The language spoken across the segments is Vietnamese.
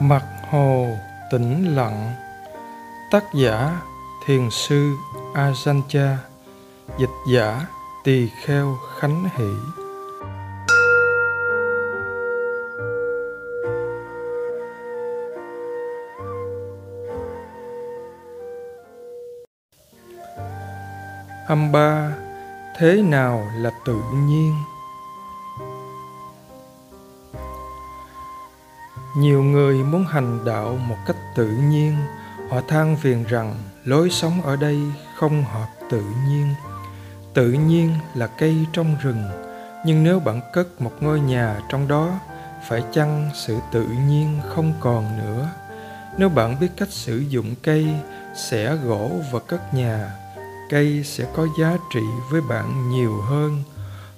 mặt hồ tĩnh lặng, tác giả thiền sư ajahn dịch giả tỳ kheo khánh hỷ Âm ba, Thế nào là tự nhiên? Nhiều người muốn hành đạo một cách tự nhiên. Họ than phiền rằng lối sống ở đây không hợp tự nhiên. Tự nhiên là cây trong rừng, nhưng nếu bạn cất một ngôi nhà trong đó, phải chăng sự tự nhiên không còn nữa? Nếu bạn biết cách sử dụng cây xẻ gỗ và cất nhà, cây sẽ có giá trị với bạn nhiều hơn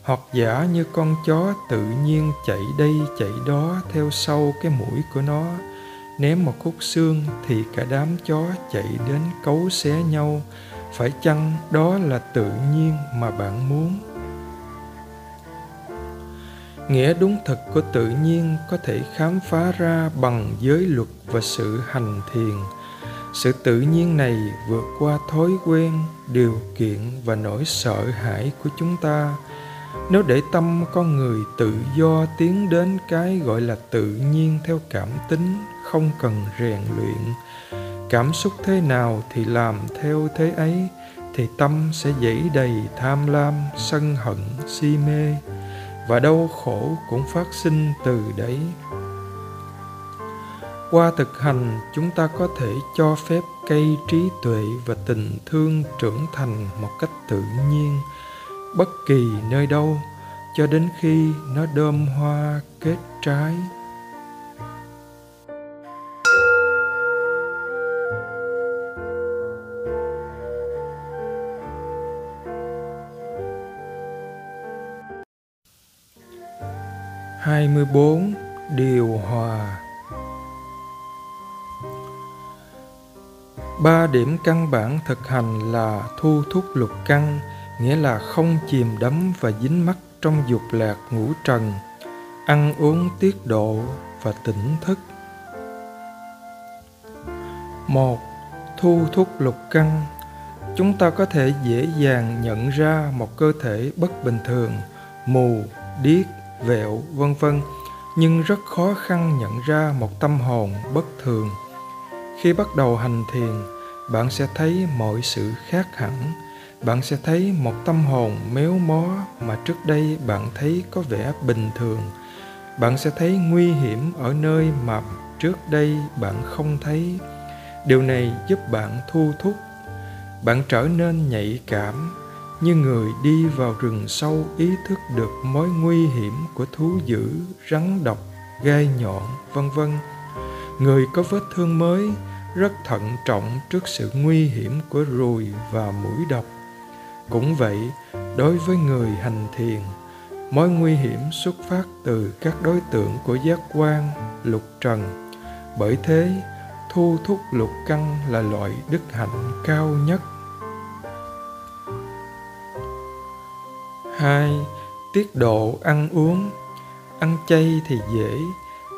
hoặc giả như con chó tự nhiên chạy đây chạy đó theo sau cái mũi của nó. Ném một khúc xương thì cả đám chó chạy đến cấu xé nhau. Phải chăng đó là tự nhiên mà bạn muốn? Nghĩa đúng thực của tự nhiên có thể khám phá ra bằng giới luật và sự hành thiền. Sự tự nhiên này vượt qua thói quen, điều kiện và nỗi sợ hãi của chúng ta nếu để tâm con người tự do tiến đến cái gọi là tự nhiên theo cảm tính, không cần rèn luyện, cảm xúc thế nào thì làm theo thế ấy, thì tâm sẽ dẫy đầy tham lam, sân hận, si mê, và đau khổ cũng phát sinh từ đấy. Qua thực hành, chúng ta có thể cho phép cây trí tuệ và tình thương trưởng thành một cách tự nhiên bất kỳ nơi đâu, cho đến khi nó đơm hoa kết trái. Hai mươi bốn điều hòa. Ba điểm căn bản thực hành là thu thúc lục căn nghĩa là không chìm đắm và dính mắc trong dục lạc ngũ trần, ăn uống tiết độ và tỉnh thức. Một, thu thúc lục căn. Chúng ta có thể dễ dàng nhận ra một cơ thể bất bình thường, mù, điếc, vẹo, vân vân, nhưng rất khó khăn nhận ra một tâm hồn bất thường. Khi bắt đầu hành thiền, bạn sẽ thấy mọi sự khác hẳn bạn sẽ thấy một tâm hồn méo mó mà trước đây bạn thấy có vẻ bình thường. Bạn sẽ thấy nguy hiểm ở nơi mà trước đây bạn không thấy. Điều này giúp bạn thu thúc. Bạn trở nên nhạy cảm, như người đi vào rừng sâu ý thức được mối nguy hiểm của thú dữ, rắn độc, gai nhọn, vân vân. Người có vết thương mới rất thận trọng trước sự nguy hiểm của ruồi và mũi độc cũng vậy, đối với người hành thiền, mối nguy hiểm xuất phát từ các đối tượng của giác quan, lục trần. Bởi thế, thu thúc lục căn là loại đức hạnh cao nhất. Hai, tiết độ ăn uống. Ăn chay thì dễ,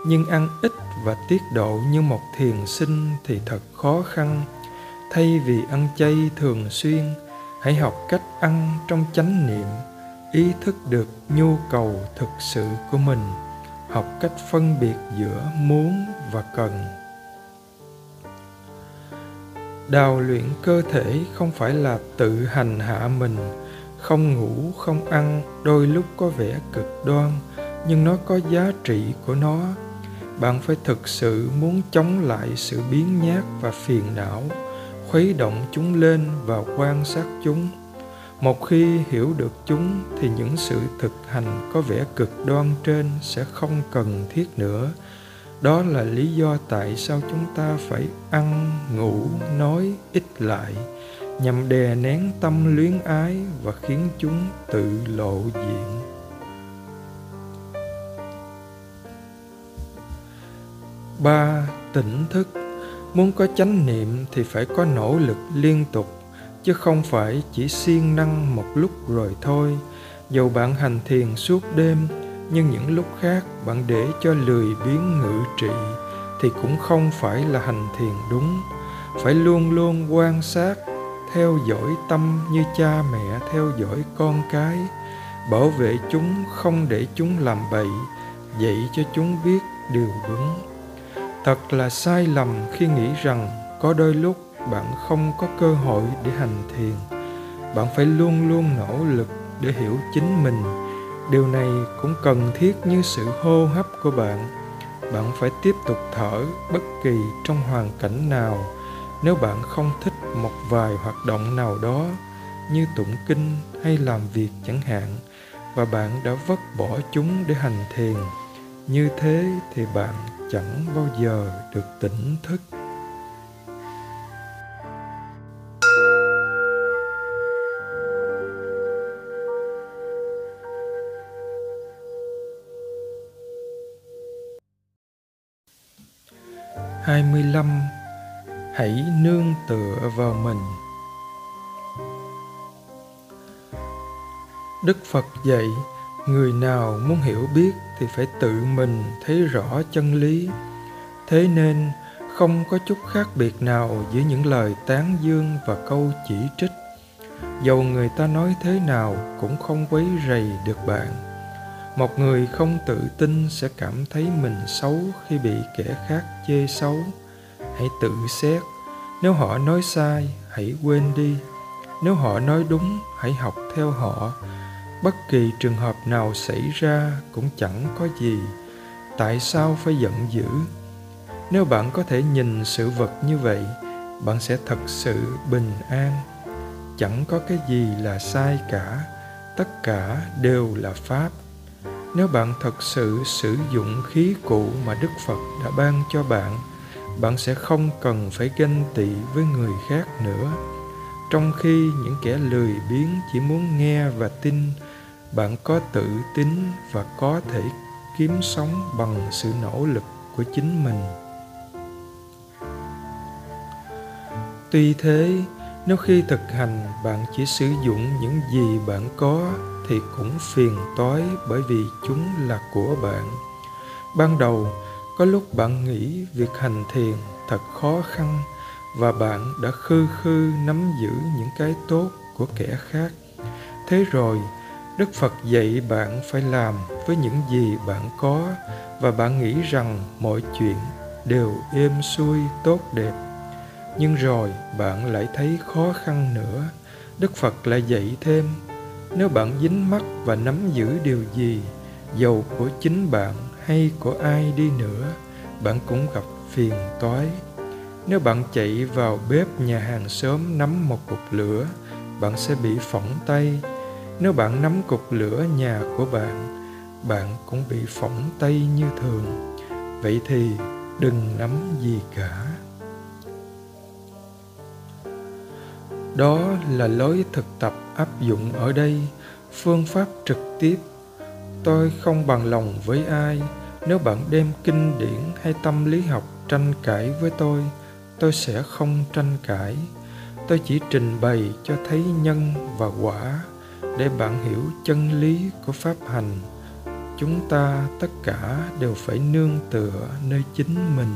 nhưng ăn ít và tiết độ như một thiền sinh thì thật khó khăn. Thay vì ăn chay thường xuyên hãy học cách ăn trong chánh niệm, ý thức được nhu cầu thực sự của mình. Học cách phân biệt giữa muốn và cần. Đào luyện cơ thể không phải là tự hành hạ mình. Không ngủ, không ăn đôi lúc có vẻ cực đoan, nhưng nó có giá trị của nó. Bạn phải thực sự muốn chống lại sự biến nhát và phiền não khuấy động chúng lên và quan sát chúng. Một khi hiểu được chúng thì những sự thực hành có vẻ cực đoan trên sẽ không cần thiết nữa. Đó là lý do tại sao chúng ta phải ăn, ngủ, nói ít lại, nhằm đè nén tâm luyến ái và khiến chúng tự lộ diện. Ba tỉnh thức muốn có chánh niệm thì phải có nỗ lực liên tục, chứ không phải chỉ siêng năng một lúc rồi thôi. Dầu bạn hành thiền suốt đêm, nhưng những lúc khác bạn để cho lười biếng ngự trị thì cũng không phải là hành thiền đúng. Phải luôn luôn quan sát, theo dõi tâm như cha mẹ, theo dõi con cái. Bảo vệ chúng không để chúng làm bậy, dạy cho chúng biết điều đúng thật là sai lầm khi nghĩ rằng có đôi lúc bạn không có cơ hội để hành thiền. Bạn phải luôn luôn nỗ lực để hiểu chính mình. Điều này cũng cần thiết như sự hô hấp của bạn. Bạn phải tiếp tục thở bất kỳ trong hoàn cảnh nào. Nếu bạn không thích một vài hoạt động nào đó, như tụng kinh hay làm việc chẳng hạn, và bạn đã vứt bỏ chúng để hành thiền, như thế thì bạn chẳng bao giờ được tỉnh thức. Hai mươi lăm, hãy nương tựa vào mình. Đức phật dạy người nào muốn hiểu biết thì phải tự mình thấy rõ chân lý. Thế nên, không có chút khác biệt nào giữa những lời tán dương và câu chỉ trích. Dầu người ta nói thế nào cũng không quấy rầy được bạn. Một người không tự tin sẽ cảm thấy mình xấu khi bị kẻ khác chê xấu. Hãy tự xét, nếu họ nói sai, hãy quên đi. Nếu họ nói đúng, hãy học theo họ bất kỳ trường hợp nào xảy ra cũng chẳng có gì. Tại sao phải giận dữ? Nếu bạn có thể nhìn sự vật như vậy, bạn sẽ thật sự bình an. Chẳng có cái gì là sai cả. Tất cả đều là pháp. Nếu bạn thật sự sử dụng khí cụ mà đức phật đã ban cho bạn bạn sẽ không cần phải ganh tị với người khác nữa. Trong khi những kẻ lười biếng chỉ muốn nghe và tin bạn có tự tin và có thể kiếm sống bằng sự nỗ lực của chính mình. Tuy thế, nếu khi thực hành bạn chỉ sử dụng những gì bạn có thì cũng phiền toái bởi vì chúng là của bạn. Ban đầu, có lúc bạn nghĩ việc hành thiền thật khó khăn và bạn đã khư khư nắm giữ những cái tốt của kẻ khác. Thế rồi đức phật dạy bạn phải làm với những gì bạn có và bạn nghĩ rằng mọi chuyện đều êm xuôi, tốt đẹp. Nhưng rồi bạn lại thấy khó khăn nữa. Đức phật lại dạy thêm, nếu bạn dính mắc và nắm giữ điều gì, dầu của chính bạn hay của ai đi nữa, bạn cũng gặp phiền toái. Nếu bạn chạy vào bếp nhà hàng xóm nắm một cục lửa, bạn sẽ bị phỏng tay nếu bạn nắm cục lửa nhà của bạn bạn cũng bị phỏng tay như thường. Vậy thì đừng nắm gì cả. Đó là lối thực tập áp dụng ở đây. Phương pháp trực tiếp. Tôi không bằng lòng với ai. Nếu bạn đem kinh điển hay tâm lý học tranh cãi với tôi tôi sẽ không tranh cãi. Tôi chỉ trình bày cho thấy nhân và quả để bạn hiểu chân lý của pháp hành, chúng ta tất cả đều phải nương tựa nơi chính mình.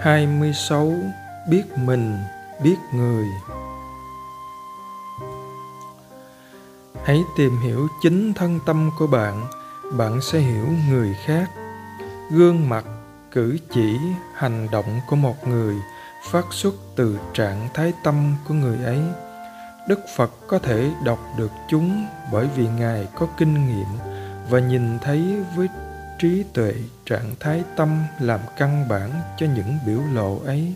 Hai mươi sáu, biết mình, biết người. Hãy tìm hiểu chính thân tâm của bạn bạn sẽ hiểu người khác. Gương mặt, cử chỉ, hành động của một người phát xuất từ trạng thái tâm của người ấy. Đức phật có thể đọc được chúng bởi vì ngài có kinh nghiệm và nhìn thấy với trí tuệ trạng thái tâm làm căn bản cho những biểu lộ ấy.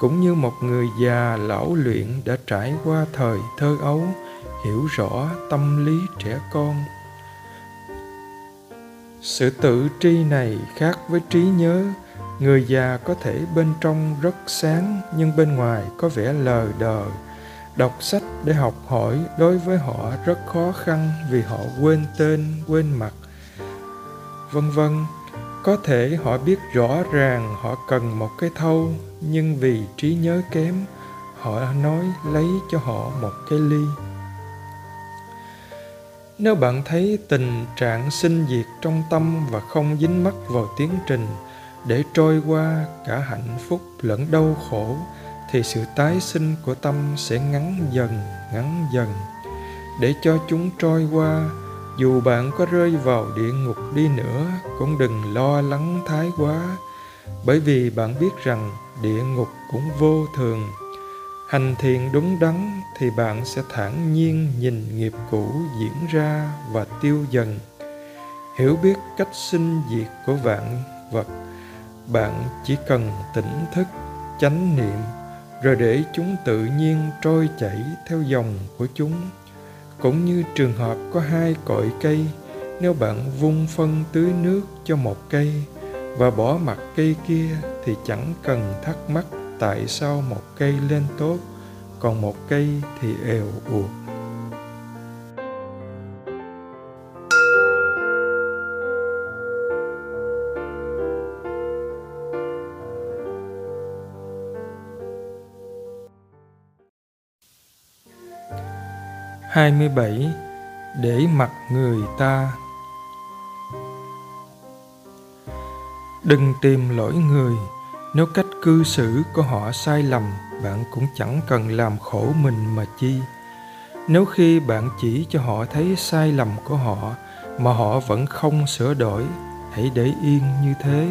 Cũng như một người già lão luyện đã trải qua thời thơ ấu hiểu rõ tâm lý trẻ con. Sự tự tri này khác với trí nhớ. Người già có thể bên trong rất sáng, nhưng bên ngoài có vẻ lờ đờ. Đọc sách để học hỏi đối với họ rất khó khăn vì họ quên tên, quên mặt. Vân vân, có thể họ biết rõ ràng họ cần một cái thâu, nhưng vì trí nhớ kém, họ nói lấy cho họ một cái ly nếu bạn thấy tình trạng sinh diệt trong tâm và không dính mắc vào tiến trình để trôi qua cả hạnh phúc lẫn đau khổ, thì sự tái sinh của tâm sẽ ngắn dần ngắn dần. Để cho chúng trôi qua, dù bạn có rơi vào địa ngục đi nữa, cũng đừng lo lắng thái quá, bởi vì bạn biết rằng địa ngục cũng vô thường hành thiện đúng đắn thì bạn sẽ thản nhiên nhìn nghiệp cũ diễn ra và tiêu dần. Hiểu biết cách sinh diệt của vạn vật, bạn chỉ cần tỉnh thức, chánh niệm, rồi để chúng tự nhiên trôi chảy theo dòng của chúng. Cũng như trường hợp có hai cội cây, nếu bạn vung phân tưới nước cho một cây và bỏ mặt cây kia thì chẳng cần thắc mắc tại sao một cây lên tốt, còn một cây thì èo uột? 27 để mặc người ta. Đừng tìm lỗi người nếu cách cư xử của họ sai lầm bạn cũng chẳng cần làm khổ mình mà chi. Nếu khi bạn chỉ cho họ thấy sai lầm của họ mà họ vẫn không sửa đổi hãy để yên như thế.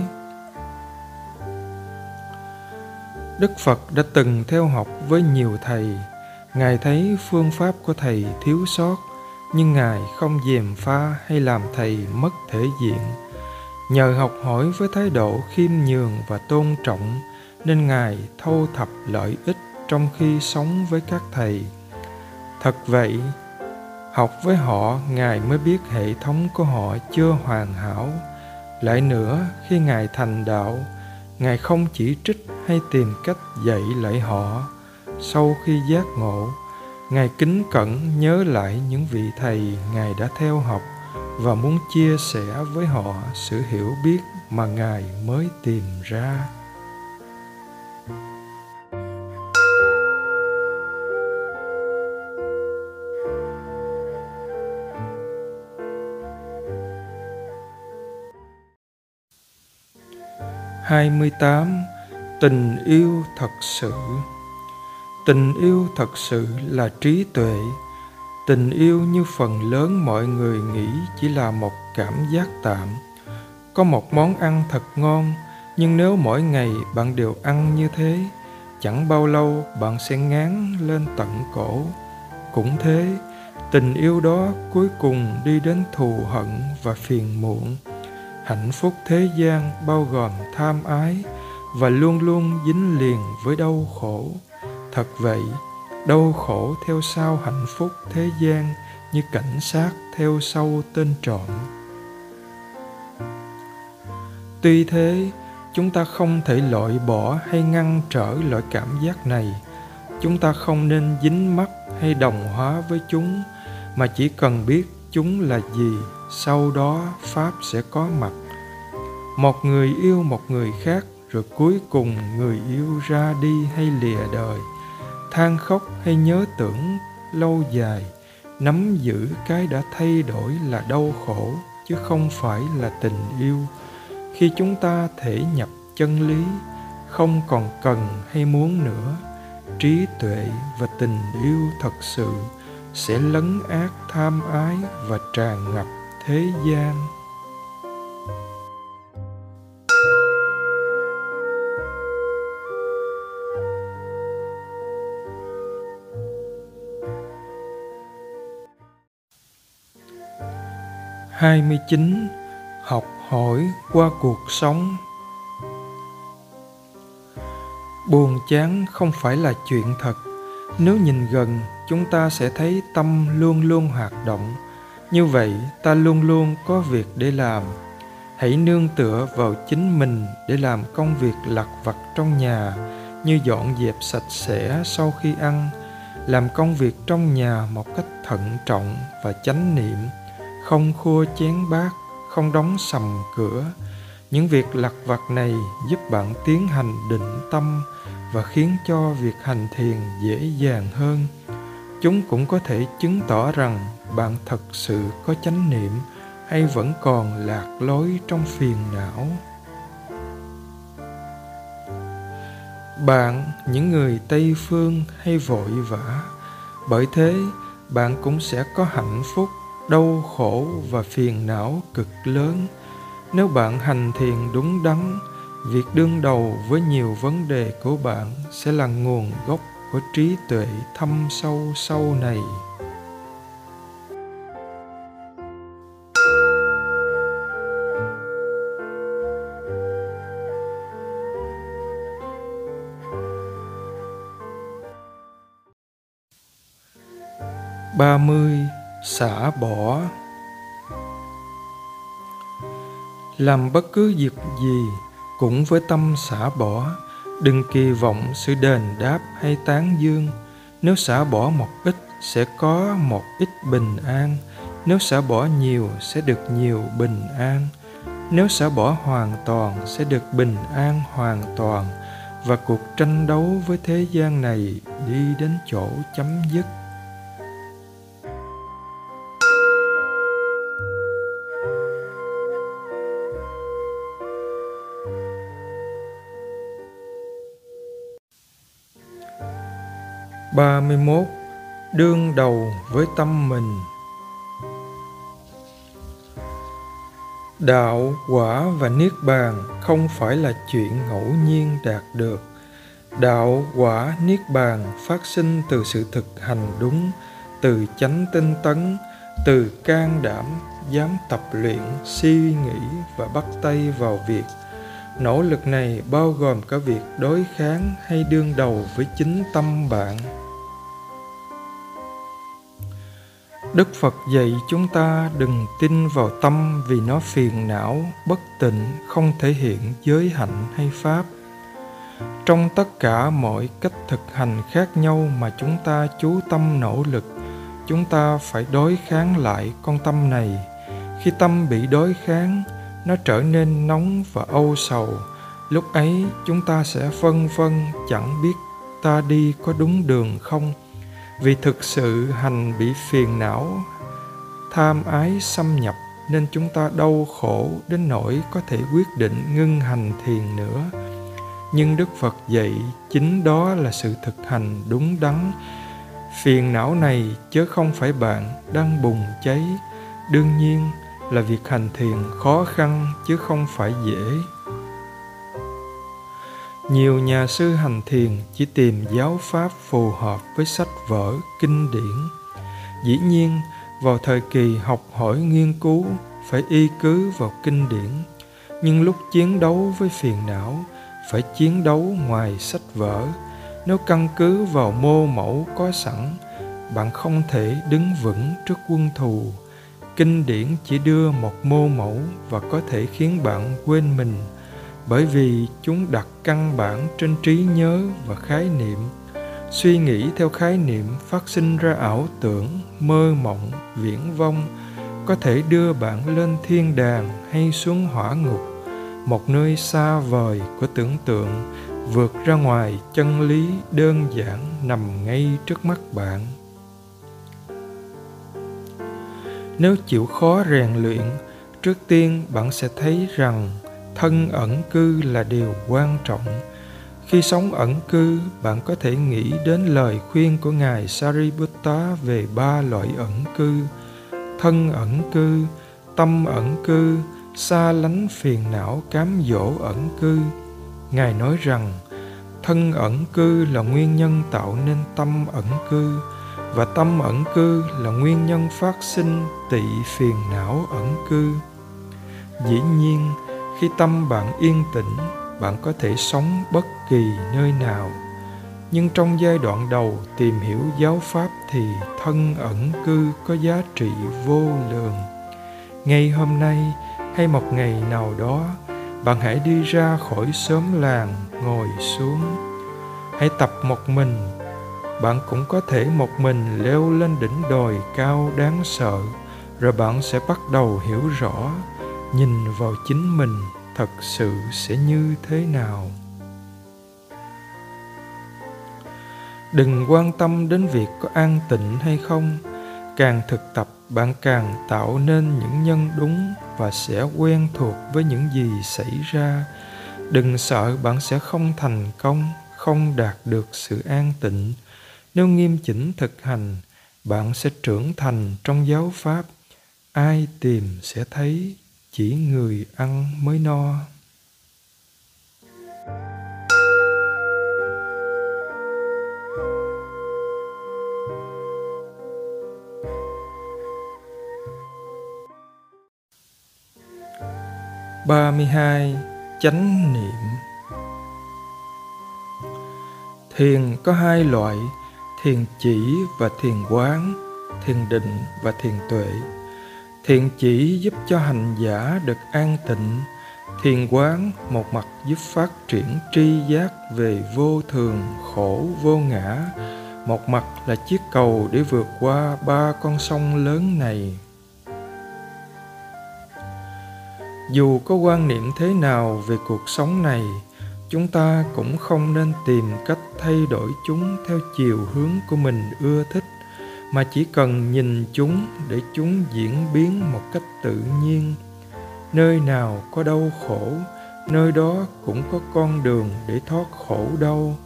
Đức phật đã từng theo học với nhiều thầy. Ngài thấy phương pháp của Thầy thiếu sót, nhưng Ngài không dèm pha hay làm Thầy mất thể diện. Nhờ học hỏi với thái độ khiêm nhường và tôn trọng, nên Ngài thâu thập lợi ích trong khi sống với các Thầy. Thật vậy, học với họ Ngài mới biết hệ thống của họ chưa hoàn hảo. Lại nữa, khi Ngài thành đạo, Ngài không chỉ trích hay tìm cách dạy lại họ, sau khi giác ngộ ngài kính cẩn nhớ lại những vị thầy ngài đã theo học và muốn chia sẻ với họ sự hiểu biết mà ngài mới tìm ra. Hai mươi tám, tình yêu thật sự. Tình yêu thật sự là trí tuệ tình yêu như phần lớn mọi người nghĩ chỉ là một cảm giác tạm. Có một món ăn thật ngon, nhưng nếu mỗi ngày bạn đều ăn như thế, chẳng bao lâu bạn sẽ ngán lên tận cổ. Cũng thế, tình yêu đó cuối cùng đi đến thù hận và phiền muộn. Hạnh phúc thế gian bao gồm tham ái và luôn luôn dính liền với đau khổ. Thật vậy đau khổ theo sau hạnh phúc thế gian như cảnh sát theo sau tên trộm. Tuy thế, chúng ta không thể loại bỏ hay ngăn trở loại cảm giác này. Chúng ta không nên dính mắc hay đồng hóa với chúng, mà chỉ cần biết chúng là gì, sau đó pháp sẽ có mặt. Một người yêu một người khác, rồi cuối cùng người yêu ra đi hay lìa đời than khóc hay nhớ tưởng lâu dài, nắm giữ cái đã thay đổi là đau khổ, chứ không phải là tình yêu. Khi chúng ta thể nhập chân lý, không còn cần hay muốn nữa, trí tuệ và tình yêu thật sự sẽ lấn át tham ái và tràn ngập thế gian. 29 học hỏi qua cuộc sống. Buồn chán không phải là chuyện thật. Nếu nhìn gần, chúng ta sẽ thấy tâm luôn luôn hoạt động. Như vậy, ta luôn luôn có việc để làm. Hãy nương tựa vào chính mình để làm công việc lặt vặt trong nhà, như dọn dẹp sạch sẽ sau khi ăn, làm công việc trong nhà một cách thận trọng và chánh niệm không khua chén bát, không đóng sầm cửa. Những việc lặt vặt này giúp bạn tiến hành định tâm và khiến cho việc hành thiền dễ dàng hơn. Chúng cũng có thể chứng tỏ rằng bạn thật sự có chánh niệm hay vẫn còn lạc lối trong phiền não. Bạn, những người tây phương hay vội vã, bởi thế bạn cũng sẽ có hạnh phúc đau khổ và phiền não cực lớn. Nếu bạn hành thiền đúng đắn, việc đương đầu với nhiều vấn đề của bạn sẽ là nguồn gốc của trí tuệ thâm sâu sau này. ba mươi xả bỏ. Làm bất cứ việc gì cũng với tâm xả bỏ. Đừng kỳ vọng sự đền đáp hay tán dương. Nếu xả bỏ một ít sẽ có một ít bình an. Nếu xả bỏ nhiều sẽ được nhiều bình an. Nếu xả bỏ hoàn toàn sẽ được bình an hoàn toàn. Và cuộc tranh đấu với thế gian này đi đến chỗ chấm dứt. 31 Đương đầu với tâm mình Đạo, quả và Niết Bàn không phải là chuyện ngẫu nhiên đạt được. Đạo, quả, Niết Bàn phát sinh từ sự thực hành đúng, từ chánh tinh tấn, từ can đảm, dám tập luyện, suy nghĩ và bắt tay vào việc. Nỗ lực này bao gồm cả việc đối kháng hay đương đầu với chính tâm bạn. Đức Phật dạy chúng ta đừng tin vào tâm vì nó phiền não, bất tịnh, không thể hiện giới hạnh hay pháp. Trong tất cả mọi cách thực hành khác nhau mà chúng ta chú tâm nỗ lực, chúng ta phải đối kháng lại con tâm này. Khi tâm bị đối kháng, nó trở nên nóng và âu sầu. Lúc ấy chúng ta sẽ phân vân chẳng biết ta đi có đúng đường không vì thực sự hành bị phiền não, tham ái xâm nhập, nên chúng ta đau khổ đến nỗi có thể quyết định ngưng hành thiền nữa. Nhưng đức phật dạy, chính đó là sự thực hành đúng đắn. Phiền não này chớ không phải bạn đang bùng cháy. Đương nhiên là việc hành thiền khó khăn chứ không phải dễ nhiều nhà sư hành thiền chỉ tìm giáo pháp phù hợp với sách vở, kinh điển. Dĩ nhiên, vào thời kỳ học hỏi nghiên cứu, phải y cứ vào kinh điển. Nhưng lúc chiến đấu với phiền não, phải chiến đấu ngoài sách vở. Nếu căn cứ vào mô mẫu có sẵn, bạn không thể đứng vững trước quân thù. Kinh điển chỉ đưa một mô mẫu và có thể khiến bạn quên mình bởi vì chúng đặt căn bản trên trí nhớ và khái niệm. Suy nghĩ theo khái niệm phát sinh ra ảo tưởng, mơ mộng, viễn vông có thể đưa bạn lên thiên đàng hay xuống hỏa ngục, một nơi xa vời của tưởng tượng, vượt ra ngoài chân lý đơn giản nằm ngay trước mắt bạn. Nếu chịu khó rèn luyện, trước tiên bạn sẽ thấy rằng thân ẩn cư là điều quan trọng. Khi sống ẩn cư, bạn có thể nghĩ đến lời khuyên của ngài sariputta về ba loại ẩn cư. Thân ẩn cư, tâm ẩn cư, xa lánh phiền não cám dỗ ẩn cư. Ngài nói rằng, thân ẩn cư là nguyên nhân tạo nên tâm ẩn cư và tâm ẩn cư là nguyên nhân phát sinh tị phiền não ẩn cư. Dĩ nhiên khi tâm bạn yên tĩnh, bạn có thể sống bất kỳ nơi nào. Nhưng trong giai đoạn đầu, tìm hiểu giáo pháp thì thân ẩn cư có giá trị vô lượng. Ngay hôm nay hay một ngày nào đó, bạn hãy đi ra khỏi xóm làng, ngồi xuống. Hãy tập một mình. Bạn cũng có thể một mình leo lên đỉnh đồi cao đáng sợ, rồi bạn sẽ bắt đầu hiểu rõ nhìn vào chính mình thật sự sẽ như thế nào. Đừng quan tâm đến việc có an tịnh hay không, càng thực tập bạn càng tạo nên những nhân đúng và sẽ quen thuộc với những gì xảy ra. Đừng sợ bạn sẽ không thành công, không đạt được sự an tịnh. Nếu nghiêm chỉnh thực hành, bạn sẽ trưởng thành trong giáo pháp. Ai tìm sẽ thấy chỉ người ăn mới no. Ba mươi hai, chánh niệm. Thiền có hai loại, thiền chỉ và thiền quán, thiền định và thiền tuệ thiền chỉ giúp cho hành giả được an tịnh, thiền quán một mặt giúp phát triển tri giác về vô thường khổ vô ngã, một mặt là chiếc cầu để vượt qua ba con sông lớn này. Dù có quan niệm thế nào về cuộc sống này, chúng ta cũng không nên tìm cách thay đổi chúng theo chiều hướng của mình ưa thích mà chỉ cần nhìn chúng để chúng diễn biến một cách tự nhiên. Nơi nào có đau khổ, nơi đó cũng có con đường để thoát khổ đau.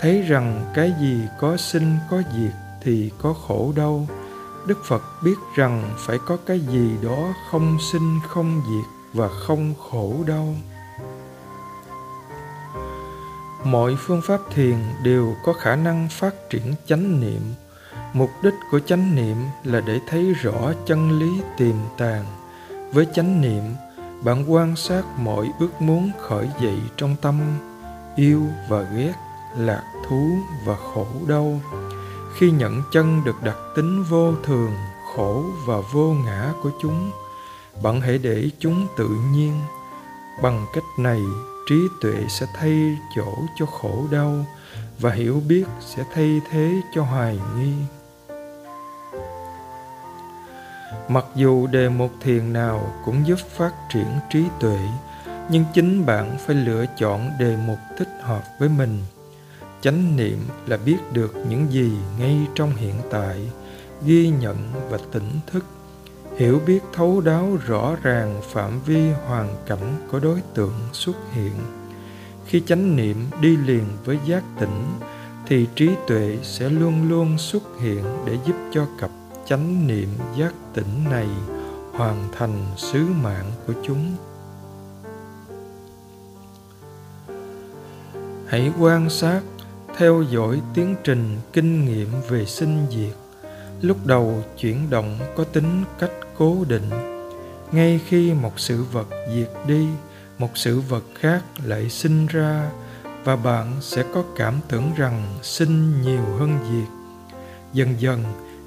Thấy rằng cái gì có sinh có diệt thì có khổ đau. Đức phật biết rằng phải có cái gì đó không sinh không diệt và không khổ đau. Mọi phương pháp thiền đều có khả năng phát triển chánh niệm mục đích của chánh niệm là để thấy rõ chân lý tiềm tàng. Với chánh niệm, bạn quan sát mọi ước muốn khởi dậy trong tâm. Yêu và ghét, lạc thú và khổ đau. Khi nhận chân được đặc tính vô thường, khổ và vô ngã của chúng, bạn hãy để chúng tự nhiên. Bằng cách này, trí tuệ sẽ thay chỗ cho khổ đau và hiểu biết sẽ thay thế cho hoài nghi mặc dù đề mục thiền nào cũng giúp phát triển trí tuệ, nhưng chính bạn phải lựa chọn đề mục thích hợp với mình. Chánh niệm là biết được những gì ngay trong hiện tại, ghi nhận và tỉnh thức, hiểu biết thấu đáo rõ ràng phạm vi hoàn cảnh của đối tượng xuất hiện. Khi chánh niệm đi liền với giác tỉnh, thì trí tuệ sẽ luôn luôn xuất hiện để giúp cho cặp chánh niệm giác tỉnh này hoàn thành sứ mạng của chúng. Hãy quan sát, theo dõi tiến trình kinh nghiệm về sinh diệt. Lúc đầu chuyển động có tính cách cố định. Ngay khi một sự vật diệt đi, một sự vật khác lại sinh ra, và bạn sẽ có cảm tưởng rằng sinh nhiều hơn diệt. Dần dần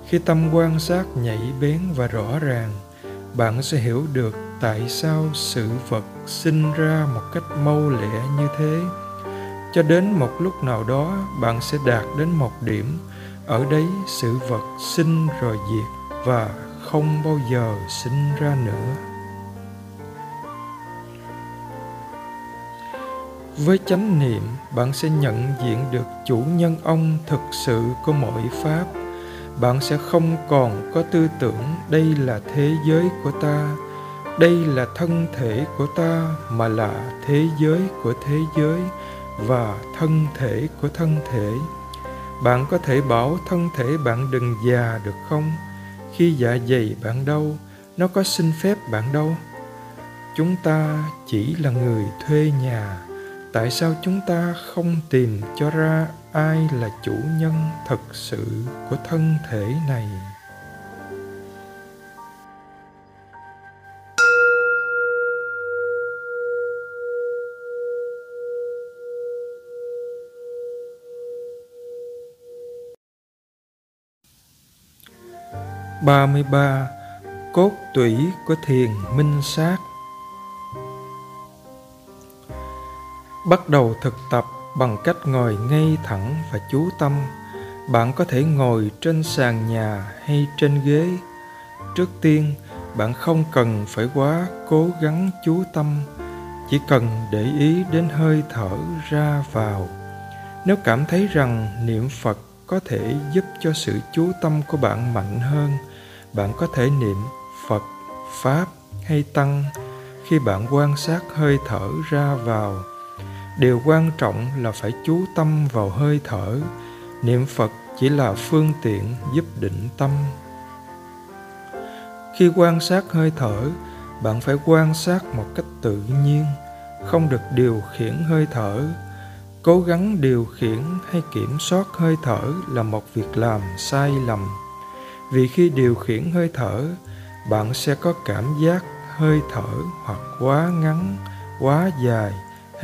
khi tâm quan sát nhạy bén và rõ ràng, bạn sẽ hiểu được tại sao sự vật sinh ra một cách mâu lẹ như thế. Cho đến một lúc nào đó, bạn sẽ đạt đến một điểm, ở đấy sự vật sinh rồi diệt và không bao giờ sinh ra nữa. Với chánh niệm, bạn sẽ nhận diện được chủ nhân ông thực sự của mọi pháp bạn sẽ không còn có tư tưởng đây là thế giới của ta, đây là thân thể của ta mà là thế giới của thế giới và thân thể của thân thể. Bạn có thể bảo thân thể bạn đừng già được không? Khi dạ dày bạn đau, nó có xin phép bạn đâu chúng ta chỉ là người thuê nhà, tại sao chúng ta không tìm cho ra? Ai là chủ nhân thật sự của thân thể này? Ba mươi ba, cốt tủy của thiền minh sát. Bắt đầu thực tập bằng cách ngồi ngay thẳng và chú tâm. Bạn có thể ngồi trên sàn nhà hay trên ghế. Trước tiên, bạn không cần phải quá cố gắng chú tâm, chỉ cần để ý đến hơi thở ra vào. Nếu cảm thấy rằng niệm phật có thể giúp cho sự chú tâm của bạn mạnh hơn, bạn có thể niệm phật, pháp hay tăng. Khi bạn quan sát hơi thở ra vào điều quan trọng là phải chú tâm vào hơi thở. Niệm phật chỉ là phương tiện giúp định tâm. Khi quan sát hơi thở, bạn phải quan sát một cách tự nhiên, không được điều khiển hơi thở. Cố gắng điều khiển hay kiểm soát hơi thở là một việc làm sai lầm. Vì khi điều khiển hơi thở, bạn sẽ có cảm giác hơi thở hoặc quá ngắn, quá dài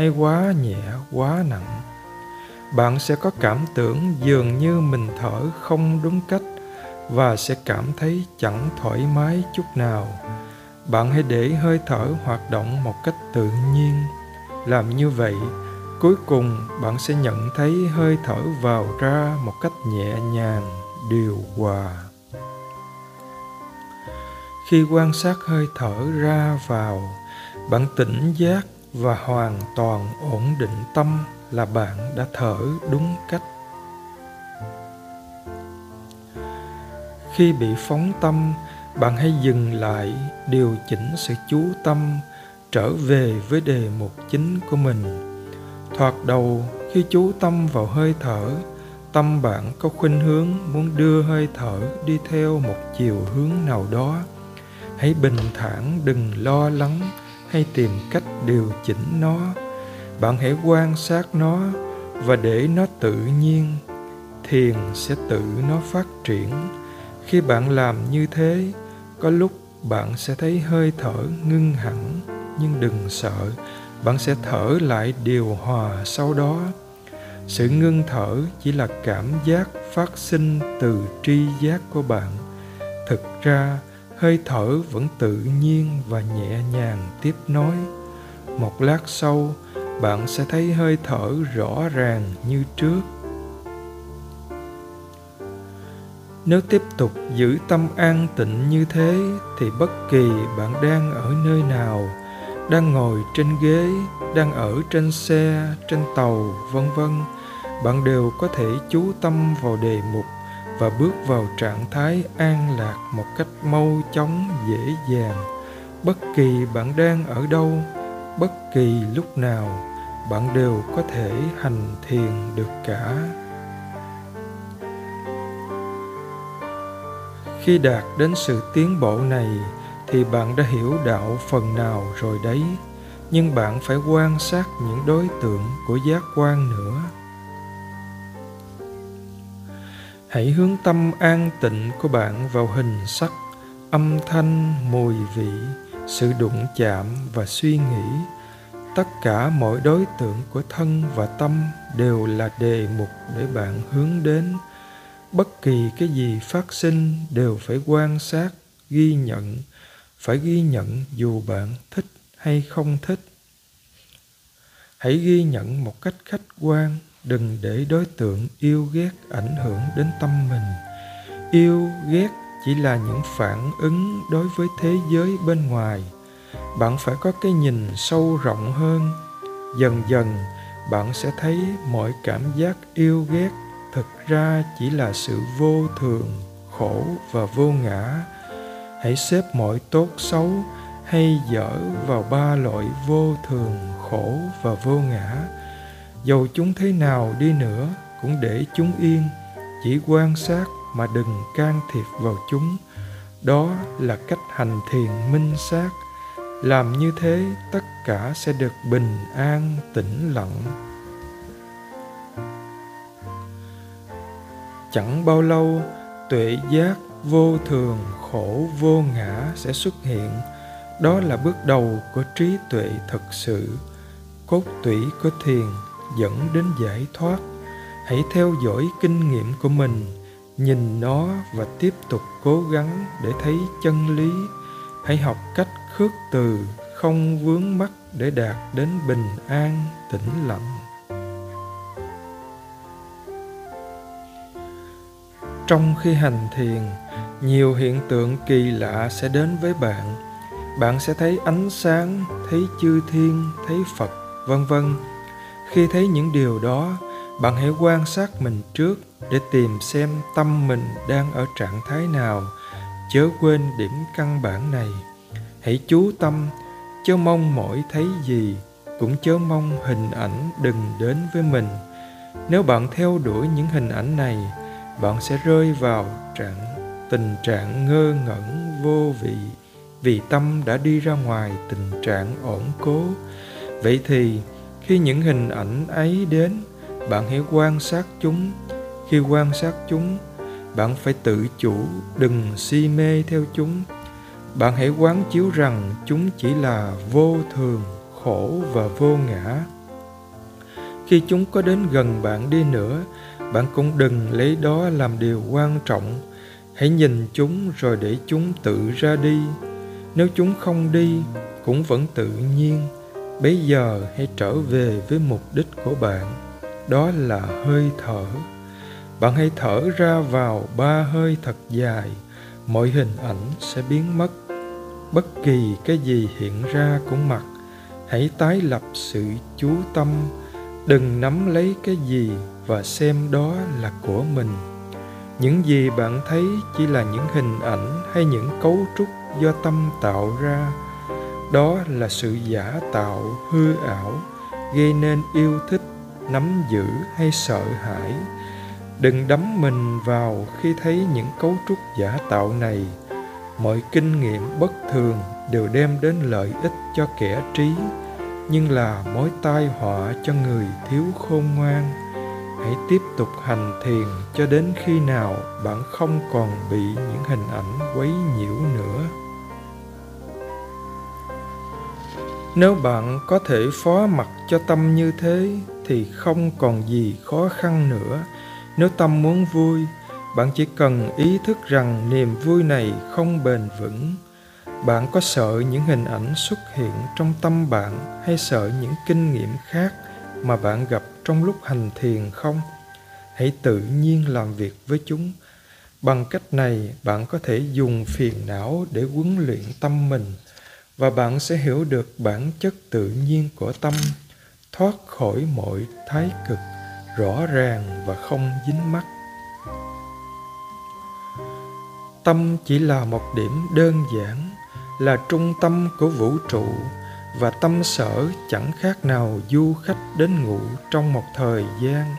hay quá nhẹ, quá nặng. Bạn sẽ có cảm tưởng dường như mình thở không đúng cách và sẽ cảm thấy chẳng thoải mái chút nào. Bạn hãy để hơi thở hoạt động một cách tự nhiên. Làm như vậy, cuối cùng bạn sẽ nhận thấy hơi thở vào ra một cách nhẹ nhàng, điều hòa. Khi quan sát hơi thở ra vào, bạn tỉnh giác và hoàn toàn ổn định tâm là bạn đã thở đúng cách. Khi bị phóng tâm, bạn hãy dừng lại, điều chỉnh sự chú tâm, trở về với đề mục chính của mình. Thoạt đầu, khi chú tâm vào hơi thở, tâm bạn có khuynh hướng muốn đưa hơi thở đi theo một chiều hướng nào đó. Hãy bình thản đừng lo lắng hay tìm cách điều chỉnh nó. Bạn hãy quan sát nó và để nó tự nhiên, thiền sẽ tự nó phát triển. Khi bạn làm như thế, có lúc bạn sẽ thấy hơi thở ngưng hẳn, nhưng đừng sợ, bạn sẽ thở lại điều hòa sau đó. Sự ngưng thở chỉ là cảm giác phát sinh từ tri giác của bạn. Thực ra hơi thở vẫn tự nhiên và nhẹ nhàng tiếp nối. Một lát sau, bạn sẽ thấy hơi thở rõ ràng như trước. Nếu tiếp tục giữ tâm an tịnh như thế, thì bất kỳ bạn đang ở nơi nào, đang ngồi trên ghế, đang ở trên xe, trên tàu, vân vân, bạn đều có thể chú tâm vào đề mục và bước vào trạng thái an lạc một cách mau chóng, dễ dàng. Bất kỳ bạn đang ở đâu, bất kỳ lúc nào, bạn đều có thể hành thiền được cả. Khi đạt đến sự tiến bộ này, thì bạn đã hiểu đạo phần nào rồi đấy. Nhưng bạn phải quan sát những đối tượng của giác quan nữa. Hãy hướng tâm an tịnh của bạn vào hình sắc, âm thanh, mùi vị, sự đụng chạm và suy nghĩ. Tất cả mọi đối tượng của thân và tâm đều là đề mục để bạn hướng đến. Bất kỳ cái gì phát sinh đều phải quan sát, ghi nhận, phải ghi nhận dù bạn thích hay không thích. Hãy ghi nhận một cách khách quan đừng để đối tượng yêu ghét ảnh hưởng đến tâm mình. Yêu ghét chỉ là những phản ứng đối với thế giới bên ngoài. Bạn phải có cái nhìn sâu rộng hơn. Dần dần, bạn sẽ thấy mọi cảm giác yêu ghét thực ra chỉ là sự vô thường, khổ và vô ngã. Hãy xếp mọi tốt xấu hay dở vào ba loại vô thường, khổ và vô ngã dầu chúng thế nào đi nữa cũng để chúng yên, chỉ quan sát mà đừng can thiệp vào chúng. Đó là cách hành thiền minh sát. Làm như thế, tất cả sẽ được bình an, tĩnh lặng. Chẳng bao lâu, tuệ giác vô thường khổ vô ngã sẽ xuất hiện. Đó là bước đầu của trí tuệ thực sự. Cốt tủy của thiền dẫn đến giải thoát. Hãy theo dõi kinh nghiệm của mình, nhìn nó và tiếp tục cố gắng để thấy chân lý. Hãy học cách khước từ, không vướng mắc để đạt đến bình an, tĩnh lặng. Trong khi hành thiền, nhiều hiện tượng kỳ lạ sẽ đến với bạn. Bạn sẽ thấy ánh sáng, thấy chư thiên, thấy phật, vân vân khi thấy những điều đó, bạn hãy quan sát mình trước để tìm xem tâm mình đang ở trạng thái nào. Chớ quên điểm căn bản này. Hãy chú tâm, chớ mong mỏi thấy gì, cũng chớ mong hình ảnh đừng đến với mình. Nếu bạn theo đuổi những hình ảnh này, bạn sẽ rơi vào trạng, tình trạng ngơ ngẩn, vô vị, vì tâm đã đi ra ngoài tình trạng ổn cố. Vậy thì khi những hình ảnh ấy đến, bạn hãy quan sát chúng. Khi quan sát chúng, bạn phải tự chủ, đừng si mê theo chúng. Bạn hãy quán chiếu rằng chúng chỉ là vô thường, khổ và vô ngã. Khi chúng có đến gần bạn đi nữa, bạn cũng đừng lấy đó làm điều quan trọng. Hãy nhìn chúng rồi để chúng tự ra đi. Nếu chúng không đi, cũng vẫn tự nhiên bây giờ hãy trở về với mục đích của bạn, đó là hơi thở. Bạn hãy thở ra vào ba hơi thật dài, mọi hình ảnh sẽ biến mất. Bất kỳ cái gì hiện ra cũng mặc hãy tái lập sự chú tâm. Đừng nắm lấy cái gì và xem đó là của mình. Những gì bạn thấy chỉ là những hình ảnh hay những cấu trúc do tâm tạo ra đó là sự giả tạo hư ảo, gây nên yêu thích, nắm giữ hay sợ hãi. Đừng đắm mình vào khi thấy những cấu trúc giả tạo này. Mọi kinh nghiệm bất thường đều đem đến lợi ích cho kẻ trí, nhưng là mối tai họa cho người thiếu khôn ngoan. Hãy tiếp tục hành thiền cho đến khi nào bạn không còn bị những hình ảnh quấy nhiễu nữa. Nếu bạn có thể phó mặc cho tâm như thế thì không còn gì khó khăn nữa. Nếu tâm muốn vui, bạn chỉ cần ý thức rằng niềm vui này không bền vững. Bạn có sợ những hình ảnh xuất hiện trong tâm bạn hay sợ những kinh nghiệm khác mà bạn gặp trong lúc hành thiền không? Hãy tự nhiên làm việc với chúng. Bằng cách này, bạn có thể dùng phiền não để huấn luyện tâm mình và bạn sẽ hiểu được bản chất tự nhiên của tâm, thoát khỏi mọi thái cực, rõ ràng và không dính mắc. Tâm chỉ là một điểm đơn giản, là trung tâm của vũ trụ, và tâm sở chẳng khác nào du khách đến ngủ trong một thời gian.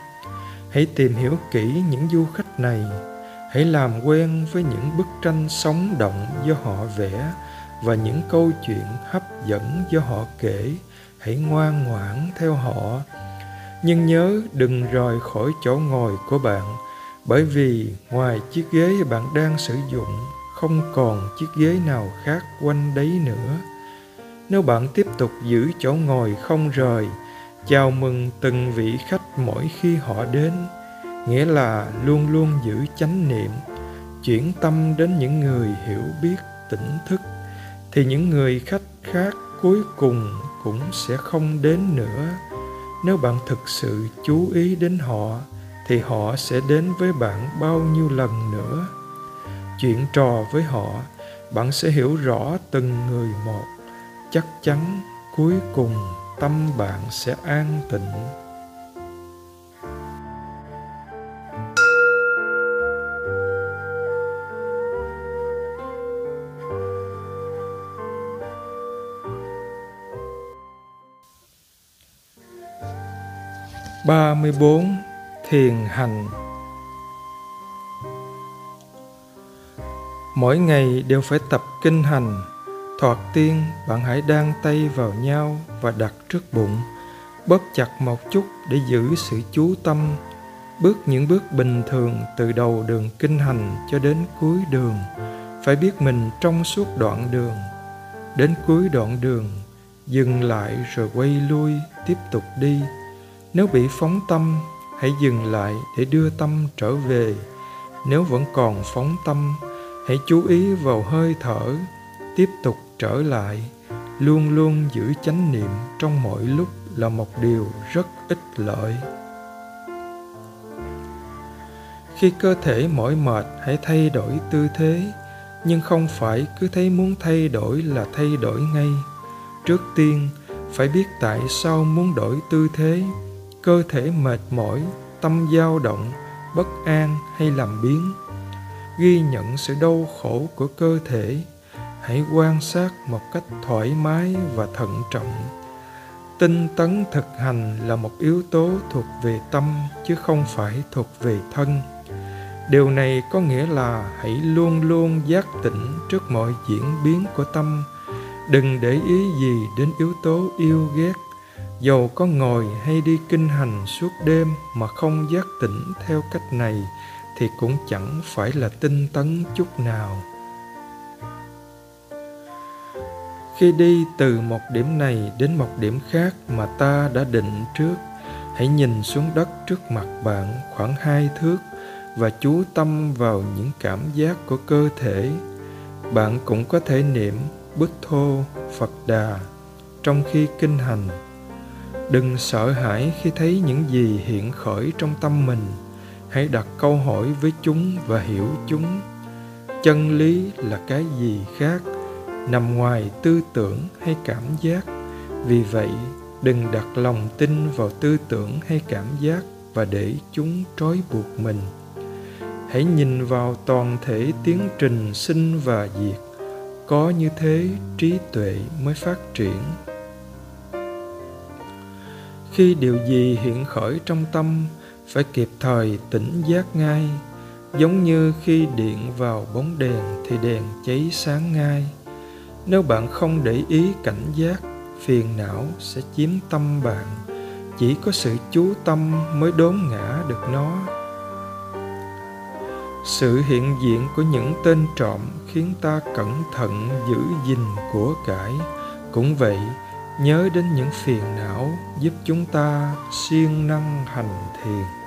Hãy tìm hiểu kỹ những du khách này, hãy làm quen với những bức tranh sống động do họ vẽ và những câu chuyện hấp dẫn do họ kể, hãy ngoan ngoãn theo họ. Nhưng nhớ đừng rời khỏi chỗ ngồi của bạn, bởi vì ngoài chiếc ghế bạn đang sử dụng, không còn chiếc ghế nào khác quanh đấy nữa. Nếu bạn tiếp tục giữ chỗ ngồi không rời, chào mừng từng vị khách mỗi khi họ đến. Nghĩa là luôn luôn giữ chánh niệm, chuyển tâm đến những người hiểu biết, tỉnh thức thì những người khách khác cuối cùng cũng sẽ không đến nữa. Nếu bạn thực sự chú ý đến họ, thì họ sẽ đến với bạn bao nhiêu lần nữa? Chuyện trò với họ, bạn sẽ hiểu rõ từng người một. Chắc chắn cuối cùng tâm bạn sẽ an tịnh. Ba mươi bốn thiền hành. Mỗi ngày đều phải tập kinh hành, thoạt tiên bạn hãy đan tay vào nhau và đặt trước bụng, bóp chặt một chút để giữ sự chú tâm, bước những bước bình thường từ đầu đường kinh hành cho đến cuối đường. Phải biết mình trong suốt đoạn đường, đến cuối đoạn đường, dừng lại rồi quay lui, tiếp tục đi nếu bị phóng tâm, hãy dừng lại để đưa tâm trở về. Nếu vẫn còn phóng tâm, hãy chú ý vào hơi thở, tiếp tục trở lại. Luôn luôn giữ chánh niệm trong mọi lúc là một điều rất ích lợi. Khi cơ thể mỏi mệt, hãy thay đổi tư thế, nhưng không phải cứ thấy muốn thay đổi là thay đổi ngay. Trước tiên, phải biết tại sao muốn đổi tư thế cơ thể mệt mỏi, tâm dao động, bất an hay làm biến ghi nhận sự đau khổ của cơ thể, hãy quan sát một cách thoải mái và thận trọng. Tinh tấn thực hành là một yếu tố thuộc về tâm chứ không phải thuộc về thân. Điều này có nghĩa là hãy luôn luôn giác tỉnh trước mọi diễn biến của tâm. Đừng để ý gì đến yếu tố yêu ghét dầu có ngồi hay đi kinh hành suốt đêm mà không giác tỉnh theo cách này, thì cũng chẳng phải là tinh tấn chút nào. Khi đi từ một điểm này đến một điểm khác mà ta đã định trước, hãy nhìn xuống đất trước mặt bạn khoảng hai thước và chú tâm vào những cảm giác của cơ thể. Bạn cũng có thể niệm bức thô phật đà trong khi kinh hành đừng sợ hãi khi thấy những gì hiện khởi trong tâm mình. Hãy đặt câu hỏi với chúng và hiểu chúng. Chân lý là cái gì khác? Nằm ngoài tư tưởng hay cảm giác? Vì vậy, đừng đặt lòng tin vào tư tưởng hay cảm giác và để chúng trói buộc mình. Hãy nhìn vào toàn thể tiến trình sinh và diệt. Có như thế, trí tuệ mới phát triển khi điều gì hiện khởi trong tâm, phải kịp thời tỉnh giác ngay. Giống như khi điện vào bóng đèn thì đèn cháy sáng ngay. Nếu bạn không để ý cảnh giác, phiền não sẽ chiếm tâm bạn. Chỉ có sự chú tâm mới đốn ngã được nó. Sự hiện diện của những tên trộm khiến ta cẩn thận giữ gìn của cải. Cũng vậy nhớ đến những phiền não giúp chúng ta siêng năng hành thiền.